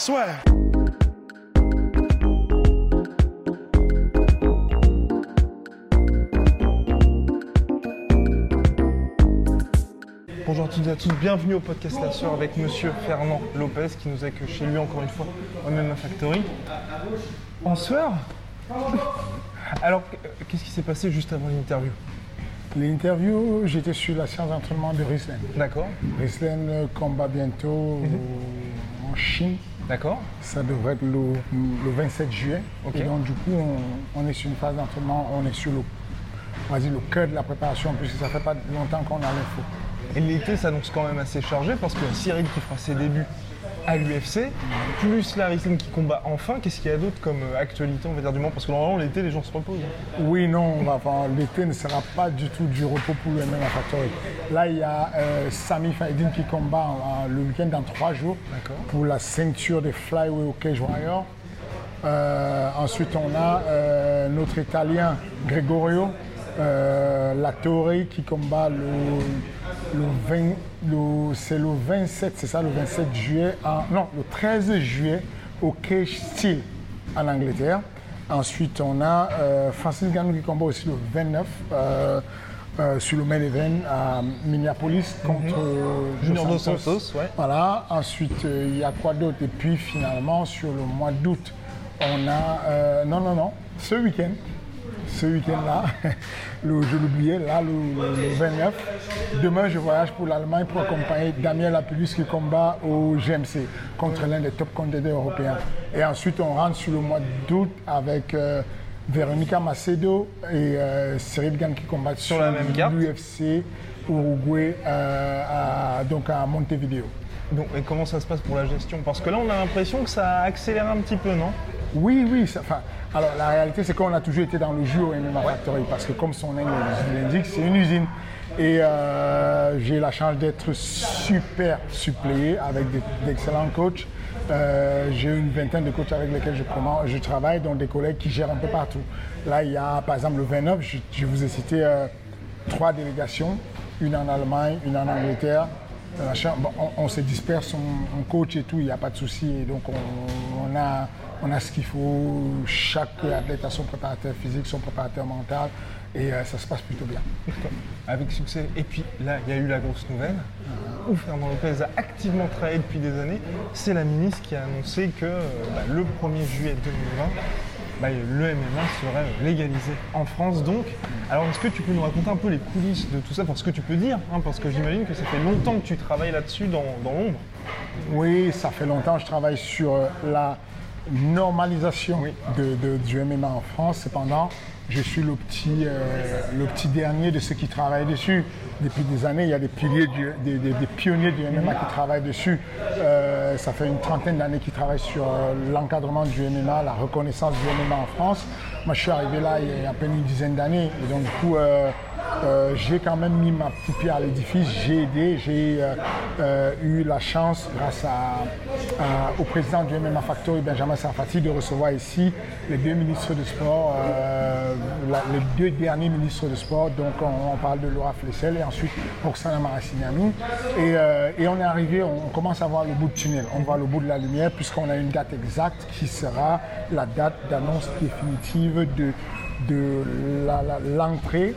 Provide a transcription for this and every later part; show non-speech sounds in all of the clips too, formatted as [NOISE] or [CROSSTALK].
Swear. Bonjour à toutes et à tous, bienvenue au podcast La Soeur avec monsieur Fernand Lopez qui nous accueille chez lui encore une fois au MMA Factory. En sueur [LAUGHS] Alors, qu'est-ce qui s'est passé juste avant l'interview? L'interview, j'étais sur la séance d'entraînement de Rislen. D'accord Rislen euh, combat bientôt Mhm. en Chine. D'accord Ça devrait être le, le 27 juillet. Et donc, du coup, on, on est sur une phase d'entraînement, on est sur le, le cœur de la préparation, puisque ça fait pas longtemps qu'on a l'info. Et l'été s'annonce quand même assez chargé parce que Cyril qui fera ses débuts à l'UFC, plus Larissine qui combat enfin, qu'est-ce qu'il y a d'autre comme euh, actualité on va dire du moment? Parce que normalement l'été les gens se reposent. hein. Oui, non, enfin, l'été ne sera pas du tout du repos pour le MMA Factory. Là, il y a euh, Sami Faidin qui combat en- le week-end dans trois jours pour la ceinture des Flyway au Cage Warrior. Euh, ensuite, on a euh, notre Italien Gregorio euh, Latore qui combat le, le 20, le- c'est le 27, c'est ça, le 27 juillet, non, le 13 juillet au Cage Steel en Angleterre. Ensuite, on a euh, Francis Ngannou qui combat aussi le 29 euh, euh, sur le main event à Minneapolis contre euh, Junior Dos Dos Santos, ouais. Voilà. Ensuite, il y a quoi d'autre? Et puis finalement, sur le mois d'août, on a. non, non, non. Ce week-end, ce week-end-là, [LAUGHS] le- je l'oubliais, là, le, le- le 29. Demain, je voyage pour l'Allemagne pour accompagner Damien Lapulus qui combat au GMC contre l'un des top contenders européens. Et ensuite, on rentre sur le mois d'août avec. euh, Véronica Macedo et euh, Cyril Gann qui combattent sur, la même l'UFC Uruguay, euh, à- donc à Montevideo. Donc, et comment ça se passe pour la gestion? Parce que là on a l'impression que ça a accéléré un petit peu, non? Oui, oui. ça- alors la réalité, c'est qu'on a toujours été dans le jus au MMA Factory parce que, comme son nom l'indique, c'est une usine. Et euh, j'ai la chance d'être super suppléé avec d'excellents coachs. Euh, j'ai une vingtaine de coachs avec lesquels je, travaille, dont des collègues qui gèrent un peu partout. Là, il y a, par exemple, le 29, je, je vous ai cité euh, trois délégations, une en Allemagne, une en Angleterre. Bon, on, on se disperse, on, on coach et tout, il n'y a pas de souci. Et donc, on, on a, on a ce qu'il faut. Chaque athlète a son préparateur physique, son préparateur mental. Et euh, ça se passe plutôt bien. Avec succès. Et puis là, il y a eu la grosse nouvelle où Fernand Lopez a activement travaillé depuis des années. C'est la ministre qui a annoncé que euh, bah, le 1er juillet 2020, bah, le MMA serait légalisé en France. Donc, alors est-ce que tu peux nous raconter un peu les coulisses de tout ça? Parce que tu peux dire, hein, parce que j'imagine que ça fait longtemps que tu travailles là-dessus dans, dans l'ombre. Oui, ça fait longtemps que je travaille sur euh, la normalisation de, de- du MMA en France. Cependant, je suis le petit, euh, le petit dernier de ceux qui travaillent dessus. Depuis des années, il y a des, piliers du- des, des- des pionniers du MMA qui travaillent dessus. Euh, ça fait une trentaine d'années qu'ils travaillent sur euh, l'encadrement du MMA, la reconnaissance du MMA en France. Moi, je suis arrivé là il y a à peine une dizaine d'années. Et donc, du coup, euh, j'ai quand même mis ma petite pierre à l'édifice, j'ai aidé, j'ai euh, euh, eu la chance, grâce au président du MMA Factory, Benjamin Sarfati, de recevoir ici les deux ministres de sport, les deux derniers ministres de sport. Donc on, parle de Laura Flessel et ensuite Roxana Maracineanu. Et, et on est arrivé, on commence à voir le bout du tunnel, on voit le bout de la lumière puisqu'on a une date exacte qui sera la date d'annonce définitive de l'entrée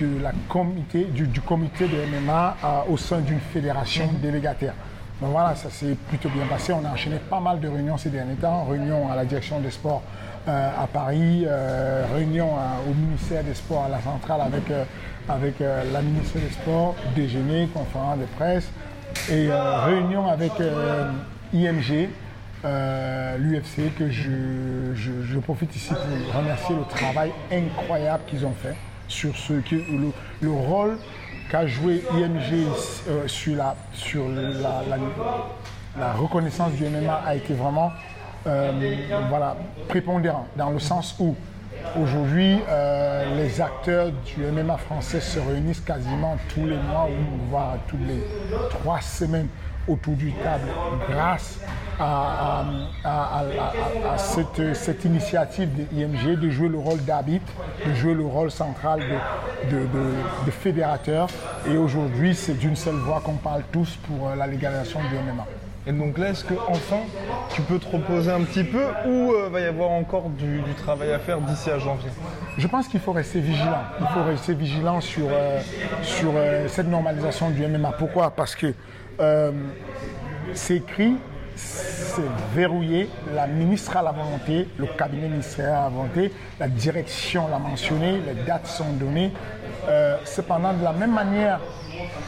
de la comité, du, du comité de MMA à- au sein d'une fédération délégataire. Donc voilà, ça s'est plutôt bien passé. On a enchaîné pas mal de réunions ces derniers temps. Réunions à la direction des sports euh, à Paris, euh, réunion à- au ministère des Sports à la centrale avec, euh, avec euh, la ministre des Sports, déjeuner, conférence de presse et euh, réunion avec euh, IMG, euh, l'UFC, que je, je- je profite ici pour remercier le travail incroyable qu'ils ont fait sur ce que le, le rôle qu'a joué IMG euh, sur, la, reconnaissance du MMA a été vraiment euh, prépondérant, dans le sens où aujourd'hui, euh, les acteurs du MMA français se réunissent quasiment tous les mois, ou voire toutes les trois semaines autour du table grâce à, cette, initiative de l'IMG de jouer le rôle d'arbitre, de jouer le rôle central de, fédérateur. Et aujourd'hui, c'est d'une seule voix qu'on parle tous pour euh, la légalisation du MMA. Et donc là, est-ce que enfin tu peux te reposer un petit peu ou euh, va y avoir encore du, travail à faire d'ici à janvier? Je pense qu'il faut rester vigilant. Il faut rester vigilant sur, euh, sur cette normalisation du MMA. Pourquoi? Parce que c'est écrit c'est verrouillé. La ministre a la volonté, le cabinet ministériel a la volonté, la direction l'a mentionné, les dates sont données. Euh, cependant, de la même manière,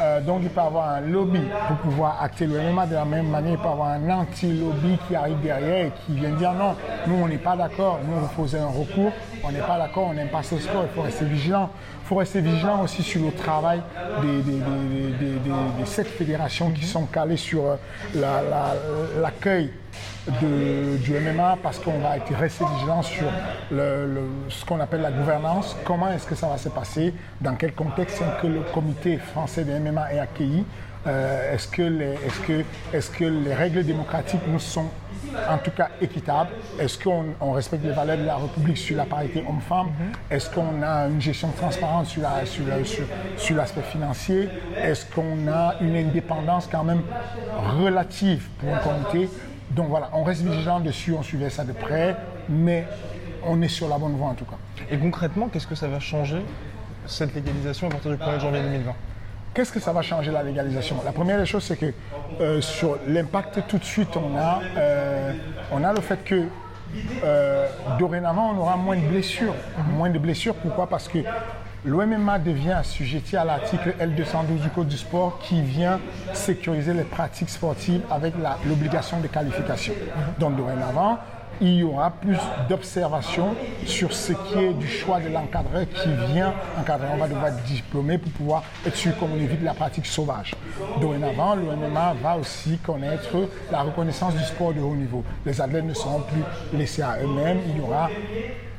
euh, donc il peut avoir un lobby pour pouvoir acter le MMA, de la même manière, il peut avoir un anti-lobby qui arrive derrière et qui vient dire non, nous on n'est pas d'accord, nous on faisait un recours, on n'est pas d'accord, on n'aime pas ce sport, il faut rester vigilant. Il faut rester vigilant aussi sur le travail des, sept fédérations qui sont calées sur euh, du MMA parce qu'on va être resté vigilant sur ce qu'on appelle la gouvernance, comment est-ce que ça va se passer, dans quel contexte est-ce que le comité français de MMA est accueilli, euh, est-ce que, est que les règles démocratiques nous sont en tout cas équitable Est-ce qu'on respecte les valeurs de la République sur la parité homme-femme? Mhm. Est-ce qu'on a une gestion transparente sur l'aspect financier? Est-ce qu'on a une indépendance quand même relative pour un comité? Donc voilà, on reste vigilant dessus, on suivait ça de près, mais on est sur la bonne voie en tout cas. Et concrètement, qu'est-ce que ça va changer cette légalisation à partir du 1er janvier 2020 Qu'est-ce que ça va changer la légalisation? La première des choses, c'est que euh, sur l'impact, tout de suite, on a, euh, on a le fait que euh, dorénavant, on aura moins de blessures. Moins de blessures, pourquoi? Parce que l'OMMA devient assujetti à l'article L212 du Code du sport qui vient sécuriser les pratiques sportives avec l'obligation de qualification. Donc dorénavant, il y aura plus d'observation sur ce qui est du choix de l'encadreur qui vient encadrer. On va devoir être diplômé pour pouvoir être sûr qu'on évite la pratique sauvage. Dorénavant, le MMA va aussi connaître la reconnaissance du sport de haut niveau. Les athlètes ne seront plus laissés à eux-mêmes. Il y aura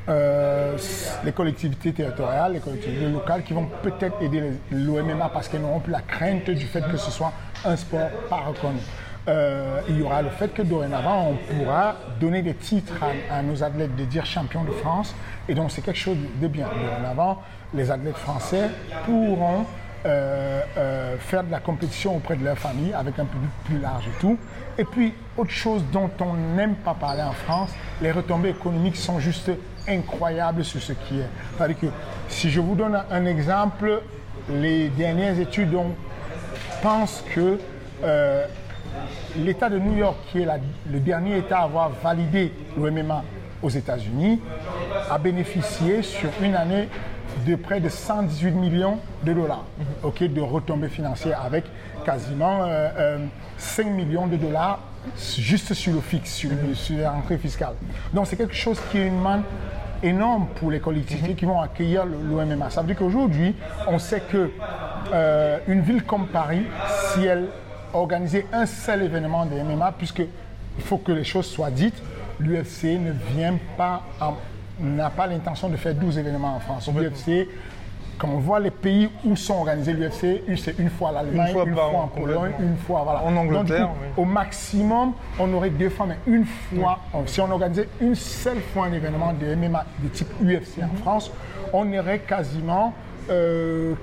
euh, les collectivités territoriales, les collectivités locales qui vont peut-être aider l'OMMA parce qu'elles n'auront plus la crainte du fait que ce soit un sport pas reconnu. Euh, il y aura le fait que dorénavant, on pourra donner des titres à, nos athlètes de dire champion de France. Et donc, c'est quelque chose de bien. Dorénavant, les athlètes français pourront euh, faire de la compétition auprès de leur famille avec un public plus large et tout. Et puis, autre chose dont on n'aime pas parler en France, les retombées économiques sont juste incroyables sur ce qui est. Si je vous donne un exemple, les dernières études on pense que l'État de New York, qui est le dernier État à avoir validé le MMA aux États-Unis, a bénéficié sur une année de près de 118 millions de dollars de retombées financières avec quasiment 5 euh, euh, millions de dollars juste sur le fixe, sur, sur rentrées fiscales. Donc c'est quelque chose qui est une manne énorme pour les collectivités qui vont accueillir l'OMMA. Ça veut dire qu'aujourd'hui, on sait que euh, une ville comme Paris, si elle organiser un seul événement de MMA, puisque il faut que les choses soient dites. L'UFC ne vient pas, n'a pas l'intention de faire 12 événements en France. L'UFC, quand on voit les pays où sont organisés l'UFC, c'est une fois l'Allemagne, une, fois, en Pologne, une fois voilà. en Angleterre. Au maximum, on aurait deux fois, mais une fois, si on organisait une seule fois un événement de MMA de type UFC en mhm. France, on aurait quasiment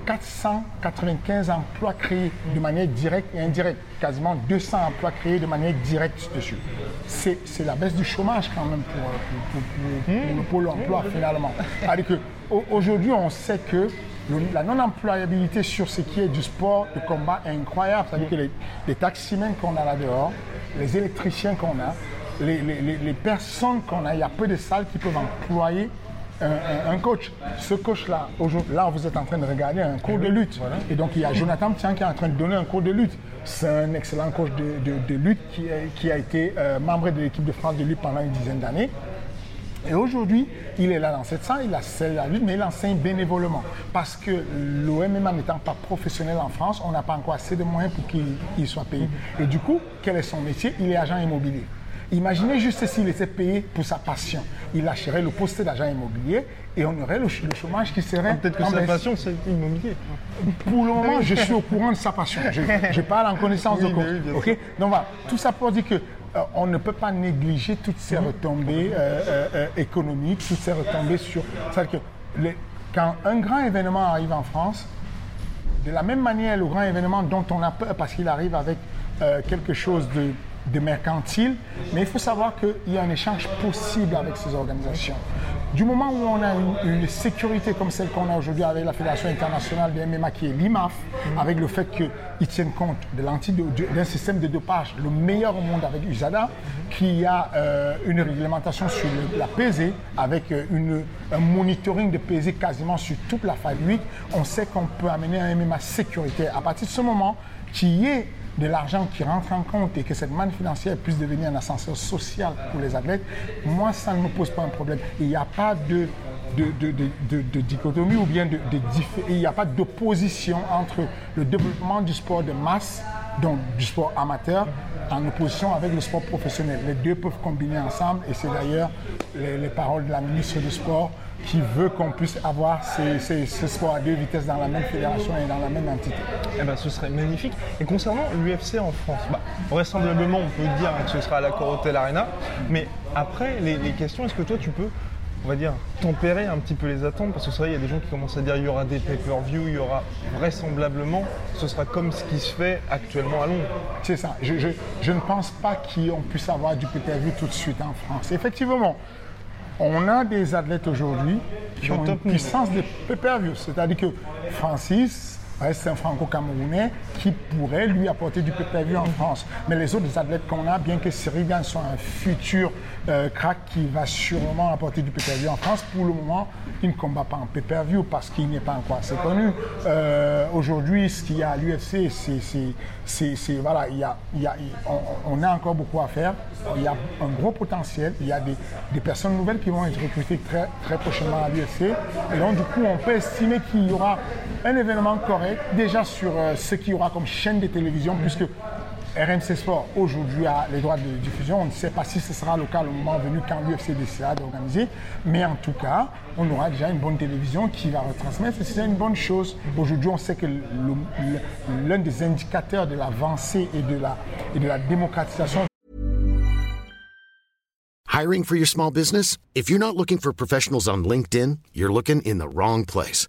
495 euh, emplois créés de manière directe et indirecte, quasiment 200 emplois créés de manière directe dessus. C'est la baisse du chômage quand même pour, le pôle emploi finalement. Aujourd'hui, on sait que la non-employabilité sur ce qui est du sport de combat est incroyable. C'est-à-dire que les, les taximens qu'on a là dehors, les électriciens qu'on a, les, les personnes qu'on a, il y a peu de salles qui peuvent employer un, coach. Ce coach-là, là, vous êtes en train de regarder un cours de lutte. Et donc, il y a Jonathan Tian qui est en train de donner un cours de lutte. C'est un excellent coach de, lutte qui, qui, a été euh, membre de l'équipe de France de lutte pendant une dizaine d'années. Et aujourd'hui, il est là dans cette salle, il a celle la lutte, mais il enseigne bénévolement. Parce que l'OMMA n'étant pas professionnel en France, on n'a pas encore assez de moyens pour qu'il soit payé. Et du coup, quel est son métier? Il est agent immobilier. Imaginez juste s'il était payé pour sa passion. Il lâcherait le poste d'agent immobilier et on aurait le, chômage qui serait. Peut-être que sa passion, c'est l'immobilier. Pour le moment, je suis au courant de sa passion. Je, parle en connaissance de cause. Donc voilà, tout ça pour dire que euh, on ne peut pas négliger toutes ces retombées euh, euh, économiques, toutes ces retombées sur. cest que quand un grand événement arrive en France, de la même manière, le grand événement dont on a peur parce qu'il arrive avec quelque chose de de mercantile, mais il faut savoir qu'il y a un échange possible avec ces organisations. Du moment où on a une, sécurité comme celle qu'on a aujourd'hui avec la Fédération internationale de MMA qui est l'IMAF, avec le fait qu'ils tiennent compte d'un système de dopage, le meilleur au monde avec USADA, qui a euh, une réglementation sur la pesée, avec euh, une, un monitoring de pesée quasiment sur toute la fabrique, on sait qu'on peut amener un MMA sécurité. À partir de ce moment, qui est de l'argent qui rentre en compte et que cette manne financière puisse devenir un ascenseur social pour les athlètes, moi, ça ne me pose pas un problème. Il n'y a pas de, dichotomie ou bien de, il n'y a pas d'opposition entre le développement du sport de masse, donc du sport amateur, en opposition avec le sport professionnel. Les deux peuvent combiner ensemble et c'est d'ailleurs les, les paroles de la ministre du Sport qui veut qu'on puisse avoir ce sport à deux vitesses dans la même fédération et dans la même entité. Eh ben, ce serait magnifique. Et concernant l'UFC en France, bah, vraisemblablement, on peut dire que ce sera à la Corotel Arena. Mais après, les, questions, est-ce que toi, tu peux on va dire, tempérer un petit peu les attentes, parce que c'est vrai, il y a des gens qui commencent à dire il y aura des pay-per-view, il y aura vraisemblablement, ce sera comme ce qui se fait actuellement à Londres. C'est ça. Je, je, ne pense pas qu'on puisse avoir du pay-per-view tout de suite en France. Effectivement, on a des athlètes aujourd'hui qui ont une puissance de pay-per-view. C'est-à-dire que Francis, c'est un franco-camerounais qui pourrait lui apporter du pay-per-view en France. Mais les autres athlètes qu'on a, bien que Sirigan soit un futur euh, crack qui va sûrement apporter du pay-per-view en France, pour le moment, il ne combat pas en pay-per-view parce qu'il n'est pas encore assez connu. Euh, aujourd'hui, ce qu'il y a à l'UFC, c'est, voilà, il y a, on, a encore beaucoup à faire. Il y a un gros potentiel. Il y a des, personnes nouvelles qui vont être recrutées très, très prochainement à l'UFC. Et donc, du coup, on peut estimer qu'il y aura un événement correct déjà sur euh, ce qu'il y aura comme chaîne de télévision, puisque RMC Sport aujourd'hui a les droits de diffusion. On ne sait pas si ce sera le cas au moment venu quand l'UFC décidera d'organiser. Mais en tout cas, on aura déjà une bonne télévision qui va retransmettre et c'est une bonne chose. Aujourd'hui, on sait que l'un des indicateurs de l'avancée et, de la, et de la démocratisation. Hiring for your small business? If you're not looking for professionals on LinkedIn, you're looking in the wrong place.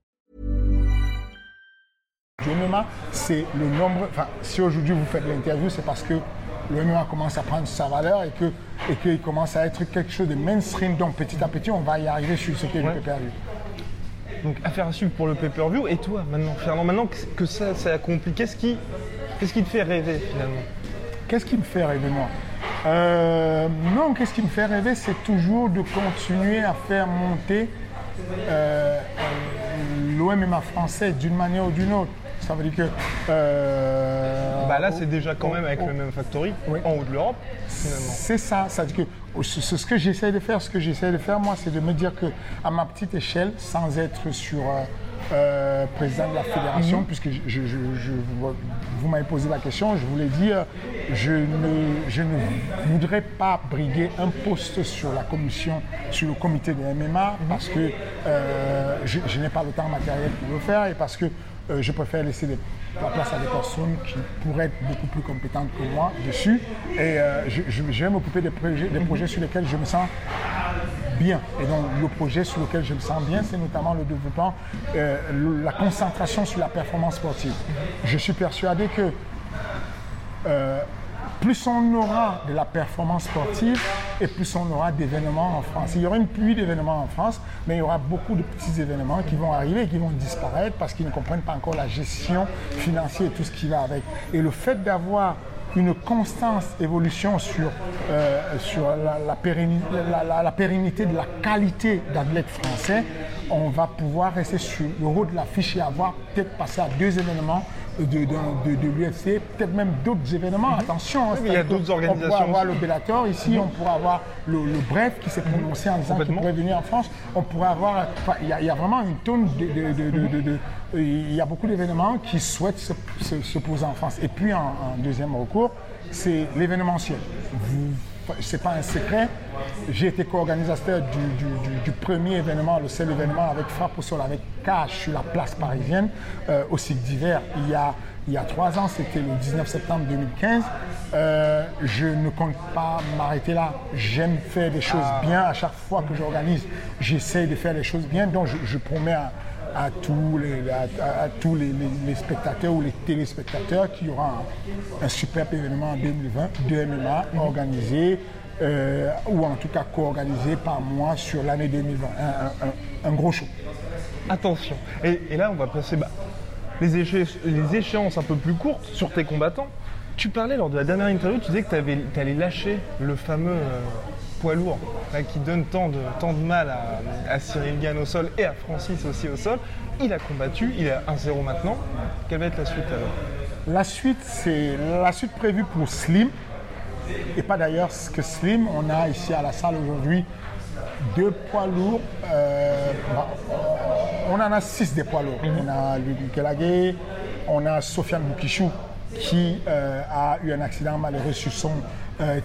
Du MMA, c'est le nombre. Enfin, si aujourd'hui vous faites l'interview, c'est parce que le MMA commence à prendre sa valeur et que et qu'il commence à être quelque chose de mainstream. Donc petit à petit, on va y arriver sur ce qu'est est le pay-per-view. Donc affaire à suivre pour le pay-per-view. Et toi, maintenant, Fernand, maintenant que ça s'est accompli, qu'est-ce qui, qu'est-ce qui te fait rêver finalement? Qu'est-ce qui me fait rêver moi? Euh, Non, qu'est-ce qui me fait rêver, c'est toujours de continuer à faire monter euh, l'OMMA français d'une manière ou d'une autre. Ça veut dire que. Euh, bah là, c'est déjà quand même avec le même factory en haut de l'Europe, finalement. C'est ça. Ça veut dire que ce que j'essaie de faire, ce que j'essaie de faire, moi, c'est de me dire que à ma petite échelle, sans être sur. Euh, euh, président de la fédération, mhm. puisque je, vous m'avez posé la question, je voulais dire, je ne, je ne voudrais pas briguer un poste sur la commission, sur le comité de MMA, parce que je, je n'ai pas le temps matériel pour le faire et parce que euh, je préfère laisser la place à des personnes qui pourraient être beaucoup plus compétentes que moi dessus. Et euh, je, vais m'occuper des projets, sur lesquels je me sens bien. Et donc le projet sur lequel je me sens bien, c'est notamment le développement, euh, la concentration sur la performance sportive. Je suis persuadé que plus on aura de la performance sportive et plus on aura d'événements en France. Il y aura une pluie d'événements en France, mais il y aura beaucoup de petits événements qui vont arriver et qui vont disparaître parce qu'ils ne comprennent pas encore la gestion financière et tout ce qui va avec. Et le fait d'avoir une constante évolution sur, euh, la, pérennité, de la qualité d'athlètes français, on va pouvoir rester sur le haut de l'affiche et avoir peut-être passé à deux événements de, de, de, l'UFC, peut-être même d'autres événements. Mhm. Attention, il y a d'autres organisations. On pourra avoir le Bellator ici, on pourra avoir le, Bref qui s'est prononcé en disant qu'il pourrait venir en France. On pourrait avoir. il, y a, vraiment une tonne de. il y a beaucoup d'événements qui souhaitent se, poser en France. Et puis, en, deuxième recours, c'est l'événementiel. C'est pas un secret. J'ai été co-organisateur du, premier événement, le seul événement avec Frappe au sol, avec Cash sur la place parisienne, euh, au cycle d'hiver, il y a il y a trois ans, c'était le 19 septembre 2015. Euh, je ne compte pas m'arrêter là. J'aime faire des choses bien. À chaque fois que j'organise, j'essaie de faire les choses bien. Donc je, promets à, tous, les, à, tous les, spectateurs ou les téléspectateurs qu'il y aura un, super événement en 2020 de MMA organisé euh, ou en tout cas co-organisé par moi sur l'année 2020. Un, gros show. Attention. Et, là, on va passer bah, les, échéances un peu plus courtes sur tes combattants. Tu parlais lors de la dernière interview, tu disais que tu allais lâcher le fameux euh, poids lourd qui donne tant de, tant de mal à, Cyril Gann au sol et à Francis aussi au sol. Il a combattu, il est 1-0 maintenant. Quelle va être la suite alors? La suite, c'est la suite prévue pour Slim. Et pas d'ailleurs ce que Slim, on a ici à la salle aujourd'hui deux poids lourds. Euh, on en a six des poids lourds. On a Ludwig Kelagé, on a Sofiane Boukichou qui euh, a eu un accident malheureux sur son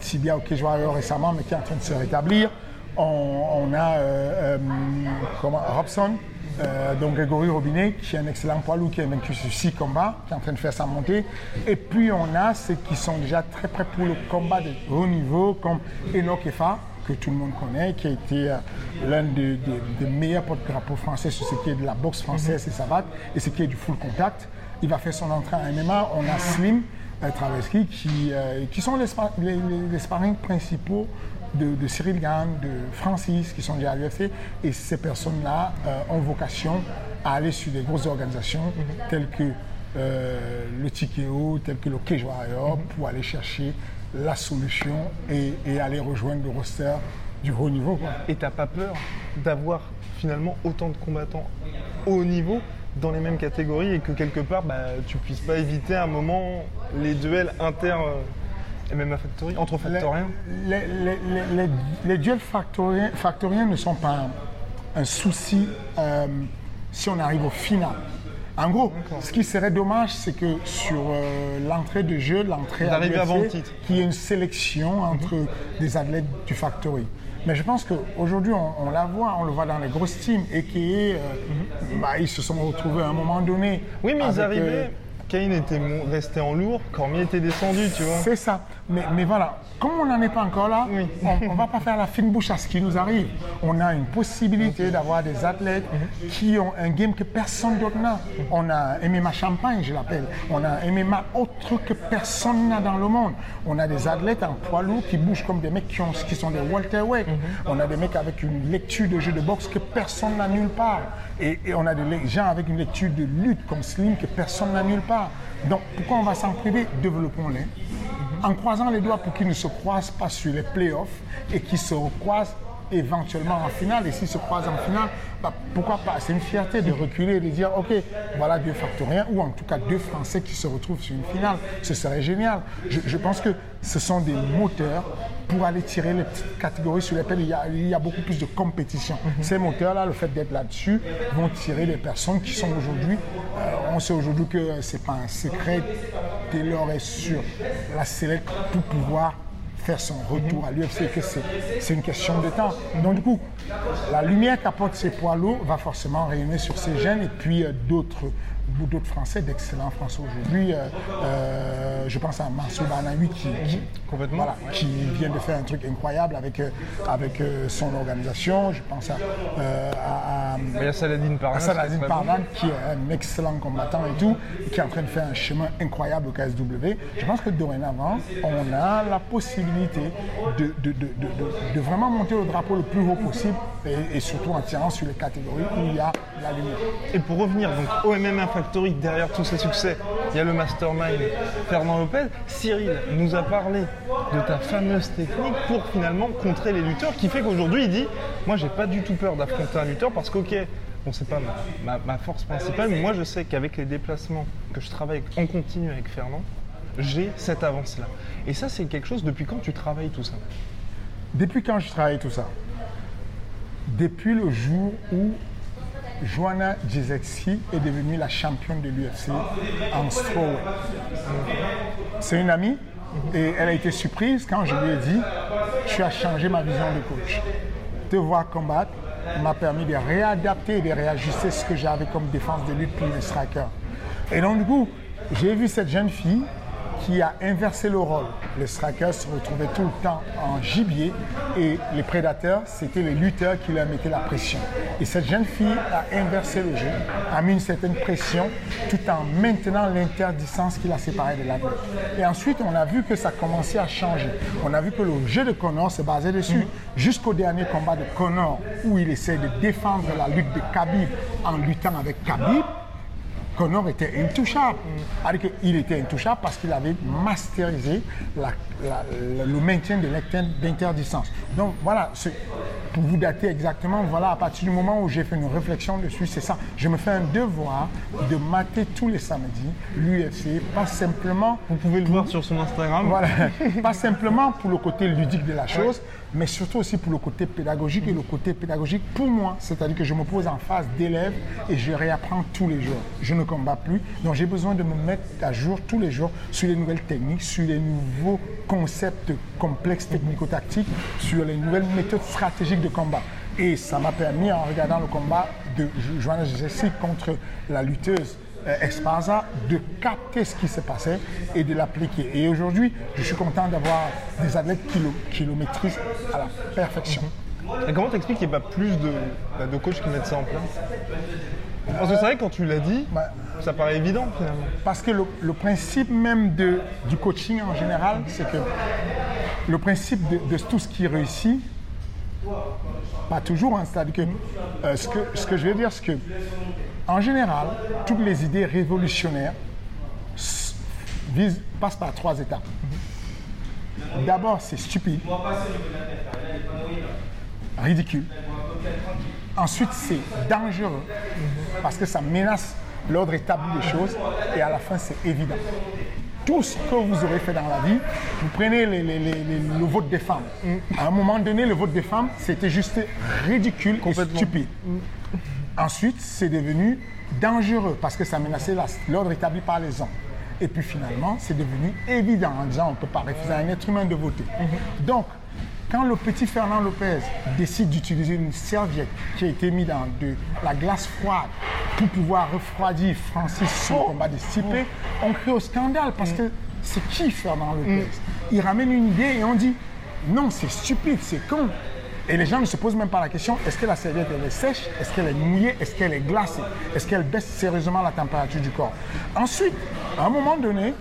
tibia au Kejoario récemment, mais qui est en train de se rétablir. On, a comment, Robson, donc Grégory Robinet, qui est un excellent poids lourd, qui a vaincu sur six combats, qui est en train de faire sa montée. Et puis on a ceux qui sont déjà très prêts pour le combat de haut niveau, comme Enoch Efa, que tout le monde connaît, qui a été euh, l'un des, meilleurs porte-drapeaux français sur ce qui est de la boxe française et savate et ce qui est du full contact. Il va faire son entrée à MMA. On a Slim euh, Traveski qui, euh, qui sont les, les, sparring principaux de, Cyril Gann, de Francis, qui sont déjà à. Et ces personnes-là ont vocation à aller sur des grosses organisations telles que le TKO, telles que le Cage pour aller chercher la solution et, aller rejoindre le roster du haut niveau. Et t'as pas peur d'avoir finalement autant de combattants haut niveau dans les mêmes catégories et que quelque part bah, tu puisses pas éviter à un moment les duels inter et euh, même factory, entre factoriens les, duels factoriens, ne sont pas un, souci euh, si on arrive au final. En gros, ce qui serait dommage, c'est que sur euh, l'entrée de jeu, l'entrée à qu'il y ait une sélection entre des athlètes du Factory. Mais je pense qu'aujourd'hui, on, la voit, on le voit dans les grosses teams et qui euh, bah, ils se sont retrouvés à un moment donné. Oui, mais ils arrivaient. Euh, Kane était resté en lourd, Cormier était descendu, tu vois. C'est ça. Mais, mais voilà, comme on n'en est pas encore là, on ne va pas faire la fine bouche à ce qui nous arrive. On a une possibilité d'avoir des athlètes qui ont un game que personne d'autre n'a. On a MMA Champagne, je l'appelle. On a MMA autre que personne n'a dans le monde. On a des athlètes en poids lourd qui bougent comme des mecs qui, ont, qui sont des welterweight. On a des mecs avec une lecture de jeu de boxe que personne n'a nulle part. Et, et on a des gens avec une lecture de lutte comme Slim que personne n'a nulle part. Donc pourquoi on va s'en priver? Développons-les. En croisant les doigts pour qu'ils ne se croisent pas sur les playoffs et qu'ils se croisent éventuellement en finale. Et s'ils se croisent en finale, bah, pourquoi pas C'est une fierté de reculer et de dire, OK, voilà deux factoriens, ou en tout cas deux Français qui se retrouvent sur une finale. Ce serait génial. Je, pense que ce sont des moteurs pour aller tirer les petites catégories sur lesquelles il y a, il y a beaucoup plus de compétition. Mhm. Ces moteurs-là, le fait d'être là-dessus, vont tirer les personnes qui sont aujourd'hui, euh, on sait aujourd'hui que ce n'est pas un secret, Taylor est sur la select pour pouvoir faire son retour à l'UFC, c'est une question de temps. Donc du coup, la lumière qu'apportent ces poids lourds va forcément rayonner sur ces jeunes et puis euh, d'autres beaucoup d'autres Français, d'excellents Français aujourd'hui. Euh, euh, je pense à Mansour Banawi qui, qui, Complètement. voilà, qui vient de faire un truc incroyable avec, euh, avec son organisation. Je pense à, à- à- Il y a Saladin Parnasse. à Saladin qui est qui un excellent combattant et tout, et qui est en train de faire un chemin incroyable au KSW. Je pense que dorénavant, on a la possibilité de- de- de- de vraiment monter le drapeau le plus haut possible et, et surtout en tirant sur les catégories où il y a la lumière. Et pour revenir donc au MMA Factory, derrière tous ces succès, il y a le mastermind Fernand Lopez. Cyril nous a parlé de ta fameuse technique pour finalement contrer les lutteurs, qui fait qu'aujourd'hui il dit Moi j'ai pas du tout peur d'affronter un lutteur parce qu'ok, bon c'est pas ma, ma- ma force principale, mais moi je sais qu'avec les déplacements que je travaille en continu avec Fernand, j'ai cette avance-là. Et ça c'est quelque chose depuis quand tu travailles tout ça? Depuis quand je travaille tout ça? Depuis le jour où Joanna Jezexi est devenue la championne de l'UFC en strawweight. C'est une amie et elle a été surprise quand je lui ai dit tu as changé ma vision de coach. Te voir combattre m'a permis de réadapter et de réajuster ce que j'avais comme défense de lutte pour les strikers. Et donc du coup, j'ai vu cette jeune fille qui a inversé le rôle. Les strikers se retrouvaient tout le temps en gibier et les prédateurs, c'était les lutteurs qui leur mettaient la pression. Et cette jeune fille a inversé le jeu, a mis une certaine pression tout en maintenant l'interdistance qui la séparait de l'athlète. Et ensuite, on a vu que ça commençait à changer. On a vu que le jeu de Connor se basait dessus. Jusqu'au dernier combat de Connor, où il essaie de défendre la lutte de Khabib en luttant avec Khabib, Connor était intouchable. C'est-à-dire qu'il était intouchable parce qu'il avait masterisé la- la- la- le maintien de l'inter- d'interdistance. Donc voilà, pour vous dater exactement, voilà, à partir du moment où j'ai fait une réflexion dessus, c'est ça. Je me fais un devoir de mater tous les samedis l'UFC, pas simplement Vous pouvez le voir sur son Instagram. voilà. [LAUGHS] Pas simplement pour le côté ludique de la chose, mais surtout aussi pour le côté pédagogique et le côté pédagogique pour moi. C'est-à-dire que je me pose en face d'élèves et je réapprends tous les jours. Je ne combats plus, donc j'ai besoin de me mettre à jour tous les jours sur les nouvelles techniques, sur les nouveaux concepts complexes technico-tactiques, sur les nouvelles méthodes stratégiques de combat. Et ça m'a permis, en regardant le combat de Jo- Joanna Jessic contre la lutteuse euh, Esparza de capter ce qui se passait et de l'appliquer. Et aujourd'hui, je suis content d'avoir des athlètes qui le, qui le maîtrisent à la perfection. Et comment t'expliques qu'il n'y a pas plus de, bah, de coachs qui mettent ça en place? Parce que c'est vrai que quand tu l'as dit, Bah, ça paraît évident finalement. Parce que le, le principe même de, du coaching en général, c'est que le principe de, de tout ce qui réussit, pas toujours, hein, c'est-à-dire que, euh, ce que ce que je veux dire, c'est que en général, toutes les idées révolutionnaires visent, passent par trois étapes. D'abord, c'est stupide, ridicule. Ensuite, c'est dangereux parce que ça menace l'ordre établi des choses. Et à la fin, c'est évident. Tout ce que vous aurez fait dans la vie, vous prenez les- les- les- les- le vote des femmes. À un moment donné, le vote des femmes, c'était juste ridicule et Complètement. stupide. Ensuite, c'est devenu dangereux parce que ça menaçait l'ordre établi par les hommes. Et puis finalement, c'est devenu évident en disant on ne peut pas refuser à un être humain de voter. Donc, quand le petit Fernand Lopez décide d'utiliser une serviette qui a été mise dans de la glace froide pour pouvoir refroidir Francis sur le combat de Stipe, on crée au scandale parce que c'est qui Fernand Lopez? Il ramène une idée et on dit non, c'est stupide, c'est con. Et les gens ne se posent même pas la question est-ce que la serviette elle est sèche? Est-ce qu'elle est mouillée? Est-ce qu'elle est glacée? Est-ce qu'elle baisse sérieusement la température du corps? Ensuite, à un moment donné,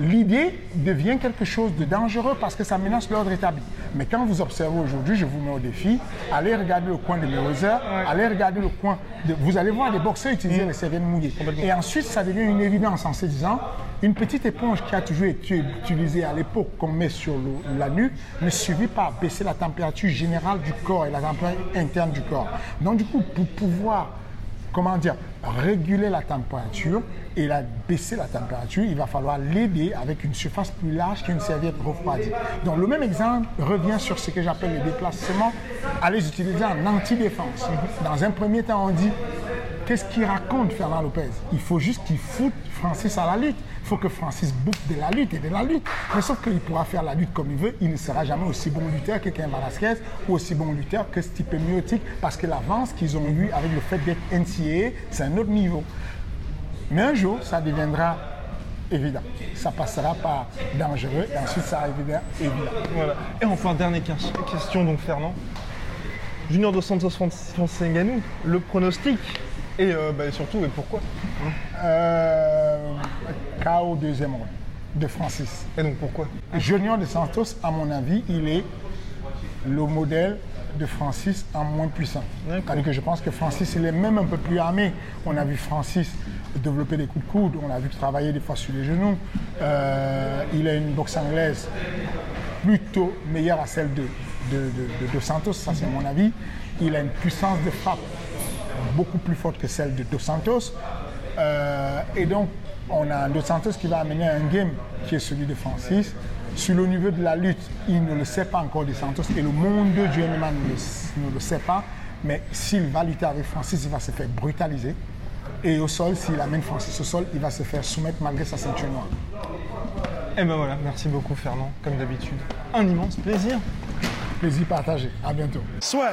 l'idée devient quelque chose de dangereux parce que ça menace l'ordre établi. Mais quand vous observez aujourd'hui, je vous mets au défi, allez regarder le coin de Mayweather, allez regarder le coin de... Vous allez voir des boxeurs utiliser les serviettes mouillées. Et ensuite, ça devient une évidence en se disant, une petite éponge qui a toujours été utilisée à l'époque qu'on met sur le- la nuque ne suffit pas à baisser la température générale du corps et la température interne du corps. Donc du coup, pour pouvoir, comment dire, réguler la température et la, baisser la température, il va falloir l'aider avec une surface plus large qu'une serviette refroidie. Donc le même exemple revient sur ce que j'appelle le déplacement les utiliser en anti-défense. Dans un premier temps, on dit Qu'est-ce qu'il raconte Fernand Lopez? Il faut juste qu'il foute Francis à la lutte. Il faut que Francis bouffe de la lutte et de la lutte. Mais sauf qu'il pourra faire la lutte comme il veut, il ne sera jamais aussi bon lutteur que Ken Velasquez ou aussi bon lutteur que Stipe Miocic parce que l'avance qu'ils ont eue avec le fait d'être NCAA, c'est un autre niveau. Mais un jour, ça deviendra évident. Ça passera par dangereux et ensuite ça évident. Voilà. Et enfin, dernière question, donc Fernand. Junior dos Santos le pronostic et euh, bah, surtout, et pourquoi? Euh, KO deuxième round de Francis. Et donc pourquoi? Junior de Santos, à mon avis, il est le modèle de Francis en moins puissant. cest que je pense que Francis, il est même un peu plus armé. On a vu Francis développer des coups de coude, on l'a vu travailler des fois sur les genoux. Euh, il a une boxe anglaise plutôt meilleure à celle de, de, Santos, ça c'est mon avis. Il a une puissance de frappe beaucoup plus forte que celle de Dos Santos. Euh, et donc, on a Dos Santos qui va amener un game qui est celui de Francis. Sur le niveau de la lutte, il ne le sait pas encore de Santos et le monde du MMA ne le, sait pas. Mais s'il va lutter avec Francis, il va se faire brutaliser. Et au sol, s'il amène Francis au sol, il va se faire soumettre malgré sa ceinture noire. Et ben voilà, merci beaucoup Fernand, comme d'habitude. Un immense plaisir. Plaisir partagé. À bientôt. Soit.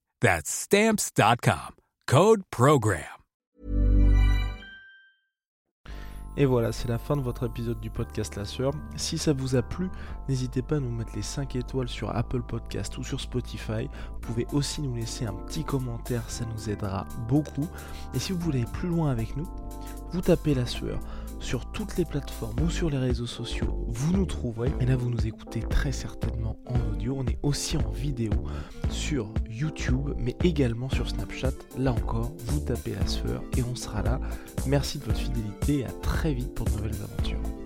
That's stamps.com. Code Program. Et voilà, c'est la fin de votre épisode du podcast La Sueur. Si ça vous a plu, n'hésitez pas à nous mettre les 5 étoiles sur Apple Podcast ou sur Spotify. Vous pouvez aussi nous laisser un petit commentaire, ça nous aidera beaucoup. Et si vous voulez aller plus loin avec nous, vous tapez La Sueur sur toutes les plateformes ou sur les réseaux sociaux, vous nous trouverez. Et là, vous nous écoutez très certainement en audio. On est aussi en vidéo sur YouTube, mais également sur Snapchat. Là encore, vous tapez la sueur et on sera là. Merci de votre fidélité et à très vite pour de nouvelles aventures.